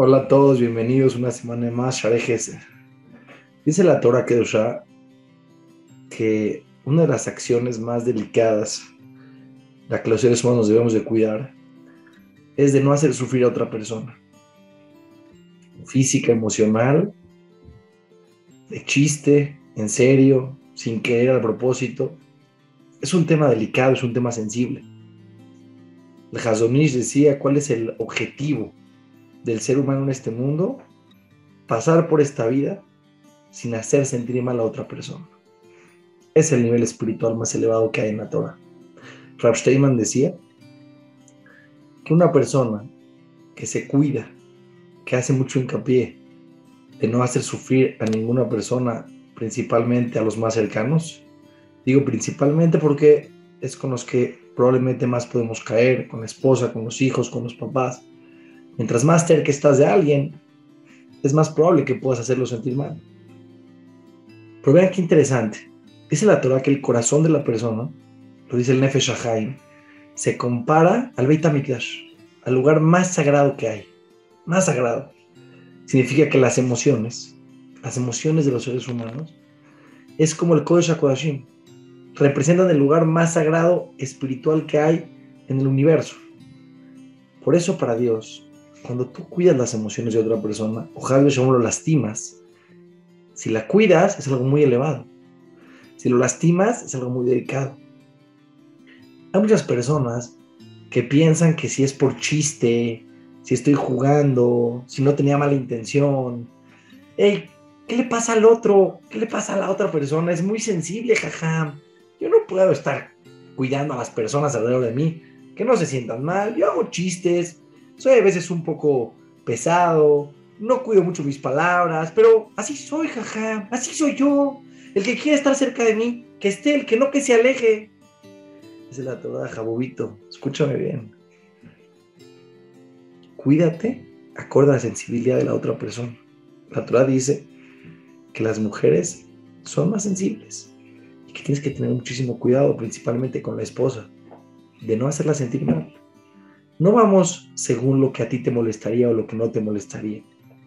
Hola a todos, bienvenidos una semana más, Share. Dice la Torah Kedusha que una de las acciones más delicadas, la que los seres humanos debemos de cuidar, es de no hacer sufrir a otra persona. Física, emocional, de chiste, en serio, sin querer al propósito. Es un tema delicado, es un tema sensible. El Hazonish decía cuál es el objetivo del ser humano en este mundo, pasar por esta vida sin hacer sentir mal a otra persona. Es el nivel espiritual más elevado que hay en la Torah. Rav Steinman decía que una persona que se cuida, que hace mucho hincapié de no hacer sufrir a ninguna persona, principalmente a los más cercanos, digo principalmente porque es con los que probablemente más podemos caer, con la esposa, con los hijos, con los papás, Mientras más cerca estás de alguien, es más probable que puedas hacerlo sentir mal. Pero vean qué interesante. Dice la Torah que el corazón de la persona, lo dice el Nefesh Haim, se compara al Beit HaMikdash, al lugar más sagrado que hay. Más sagrado. Significa que las emociones, las emociones de los seres humanos, es como el Kodesh HaKodashim. Representan el lugar más sagrado espiritual que hay en el universo. Por eso para Dios, cuando tú cuidas las emociones de otra persona, ojalá lo lastimas. Si la cuidas, es algo muy elevado. Si lo lastimas, es algo muy delicado. Hay muchas personas que piensan que si es por chiste, si estoy jugando, si no tenía mala intención, hey, ¿qué le pasa al otro? ¿Qué le pasa a la otra persona? Es muy sensible, jaja. Yo no puedo estar cuidando a las personas alrededor de mí, que no se sientan mal. Yo hago chistes, soy a veces un poco pesado, no cuido mucho mis palabras, pero así soy, jaja, así soy yo. El que quiere estar cerca de mí, que esté, el que no, que se aleje. Esa es la Torah, Jabobito, escúchame bien. Cuídate acorde a la sensibilidad de la otra persona. La Torah dice que las mujeres son más sensibles y que tienes que tener muchísimo cuidado, principalmente con la esposa, de no hacerla sentir mal. No vamos según lo que a ti te molestaría o lo que no te molestaría.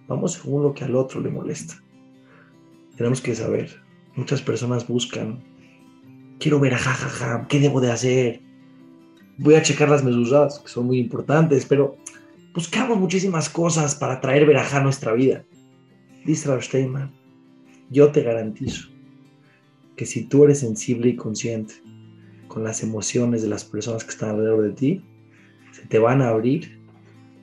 Vamos según lo que al otro le molesta. Tenemos que saber. Muchas personas buscan. Quiero ver a jajaja. ¿Qué debo de hacer? Voy a checar las mesuzas, que son muy importantes, pero buscamos muchísimas cosas para traer verajá a nuestra vida. Dice Rav Steinman, yo te garantizo que si tú eres sensible y consciente con las emociones de las personas que están alrededor de ti, se te van a abrir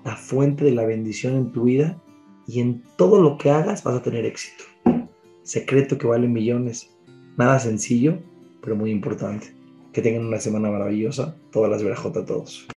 la fuente de la bendición en tu vida y en todo lo que hagas vas a tener éxito. Secreto que vale millones. Nada sencillo, pero muy importante. Que tengan una semana maravillosa. Todas las verajotas a todos.